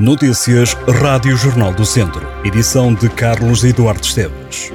Notícias Rádio Jornal do Centro. Edição de Carlos Eduardo Esteves.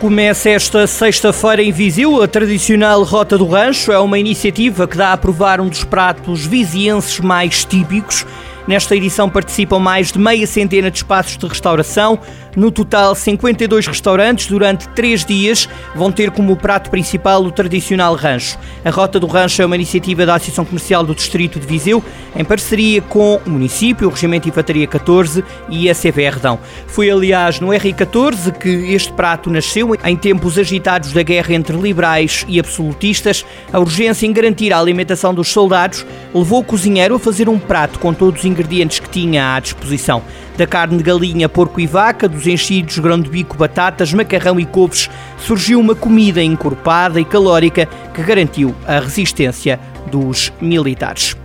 Começa esta sexta-feira em Viseu a tradicional Rota do Rancho. É uma iniciativa que dá a provar um dos pratos vizienses mais típicos Nesta edição participam mais de meia centena de espaços de restauração. No total, 52 restaurantes durante três dias vão ter como prato principal o tradicional rancho. A Rota do Rancho é uma iniciativa da Associação Comercial do Distrito de Viseu, em parceria com o município, o Regimento Infantaria 14 e a CV Redão. Foi, aliás, no R14 que este prato nasceu, em tempos agitados da guerra entre liberais e absolutistas. A urgência em garantir a alimentação dos soldados levou o cozinheiro a fazer um prato com todos os ingredientes que tinha à disposição. Da carne de galinha, porco e vaca, dos enchidos, grão de bico, batatas, macarrão e couves, surgiu uma comida encorpada e calórica que garantiu a resistência dos militares.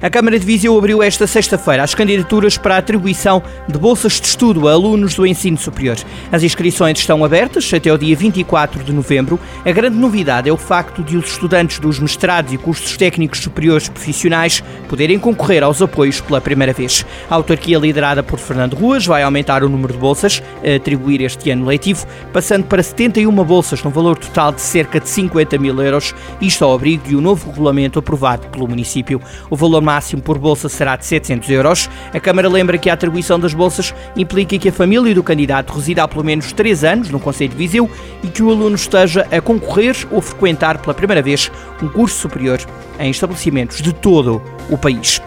A Câmara de Viseu abriu esta sexta-feira as candidaturas para a atribuição de bolsas de estudo a alunos do ensino superior. As inscrições estão abertas até o dia 24 de novembro. A grande novidade é o facto de os estudantes dos mestrados e cursos técnicos superiores profissionais poderem concorrer aos apoios pela primeira vez. A autarquia liderada por Fernando Ruas vai aumentar o número de bolsas a atribuir este ano letivo, passando para 71 bolsas no valor total de cerca de 50 mil euros, isto ao abrigo de um novo regulamento aprovado pelo município. O valor máximo por bolsa será de 700 euros. A Câmara lembra que a atribuição das bolsas implica que a família do candidato resida há pelo menos 3 anos no Conselho de Viseu e que o aluno esteja a concorrer ou frequentar pela primeira vez um curso superior em estabelecimentos de todo o país.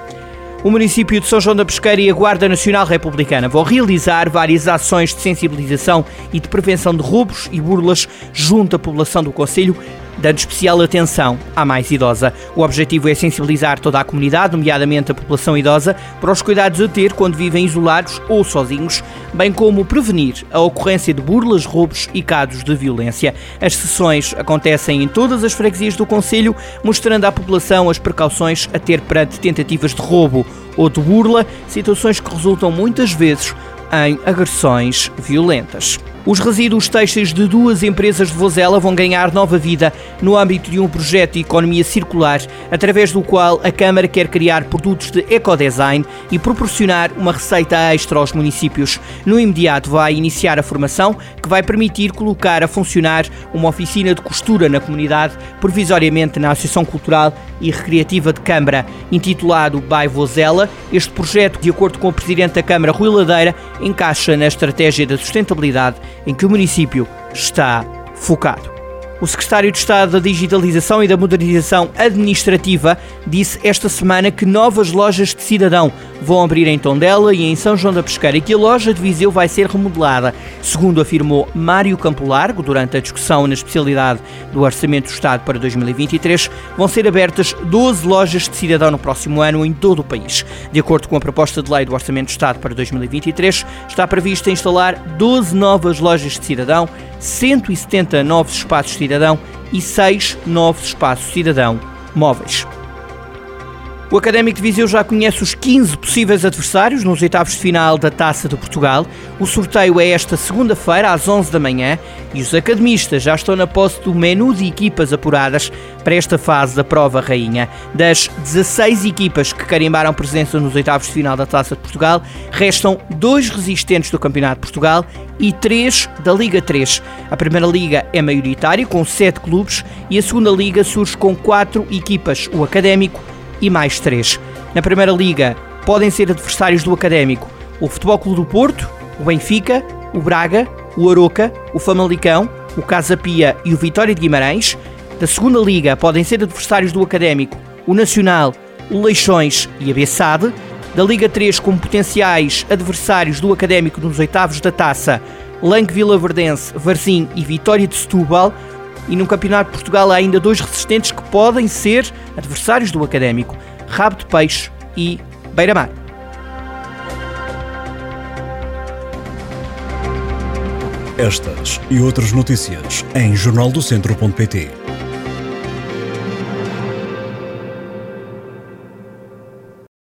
O município de São João da Pesqueira e a Guarda Nacional Republicana vão realizar várias ações de sensibilização e de prevenção de roubos e burlas junto à população do Conselho dando especial atenção à mais idosa. O objetivo é sensibilizar toda a comunidade, nomeadamente a população idosa, para os cuidados a ter quando vivem isolados ou sozinhos, bem como prevenir a ocorrência de burlas, roubos e casos de violência. As sessões acontecem em todas as freguesias do Conselho, mostrando à população as precauções a ter perante tentativas de roubo ou de burla, situações que resultam muitas vezes em agressões violentas. Os resíduos têxteis de duas empresas de Vozela vão ganhar nova vida no âmbito de um projeto de economia circular, através do qual a Câmara quer criar produtos de ecodesign e proporcionar uma receita extra aos municípios. No imediato vai iniciar a formação, que vai permitir colocar a funcionar uma oficina de costura na comunidade, provisoriamente na Associação Cultural e Recreativa de Câmara, intitulado By Vozela. Este projeto, de acordo com o Presidente da Câmara, Rui Ladeira, encaixa na estratégia da sustentabilidade em que o município está focado. O secretário de Estado da Digitalização e da Modernização Administrativa disse esta semana que novas lojas de cidadão vão abrir em Tondela e em São João da Pesqueira e que a loja de Viseu vai ser remodelada. Segundo afirmou Mário Campo Largo, durante a discussão na especialidade do Orçamento do Estado para 2023, vão ser abertas 12 lojas de cidadão no próximo ano em todo o país. De acordo com a proposta de lei do Orçamento do Estado para 2023, está prevista instalar 12 novas lojas de cidadão, 170 novos espaços de cidadão e 6 novos espaços cidadão móveis. O Académico de Viseu já conhece os 15 possíveis adversários nos oitavos de final da Taça de Portugal. O sorteio é esta segunda-feira, às 11 da manhã, e os academistas já estão na posse do menu de equipas apuradas para esta fase da prova rainha. Das 16 equipas que carimbaram presença nos oitavos de final da Taça de Portugal, restam dois resistentes do Campeonato de Portugal e três da Liga 3. A Primeira Liga é maioritária, com sete clubes, e a Segunda Liga surge com quatro equipas, o Académico, e mais três. Na Primeira Liga podem ser adversários do Académico o Futebol Clube do Porto, o Benfica, o Braga, o Aroca, o Famalicão, o Casa Pia e o Vitória de Guimarães. Da Segunda Liga podem ser adversários do Académico o Nacional, o Leixões e a Bessade. Da Liga 3 como potenciais adversários do Académico nos oitavos da taça, Lanque Vila Verdense, Varzim e Vitória de Setúbal. E no Campeonato de Portugal há ainda dois resistentes que podem ser adversários do Académico: Rabo de Peixe e Beira-Mar. Estas e outras notícias em jornaldocentro.pt.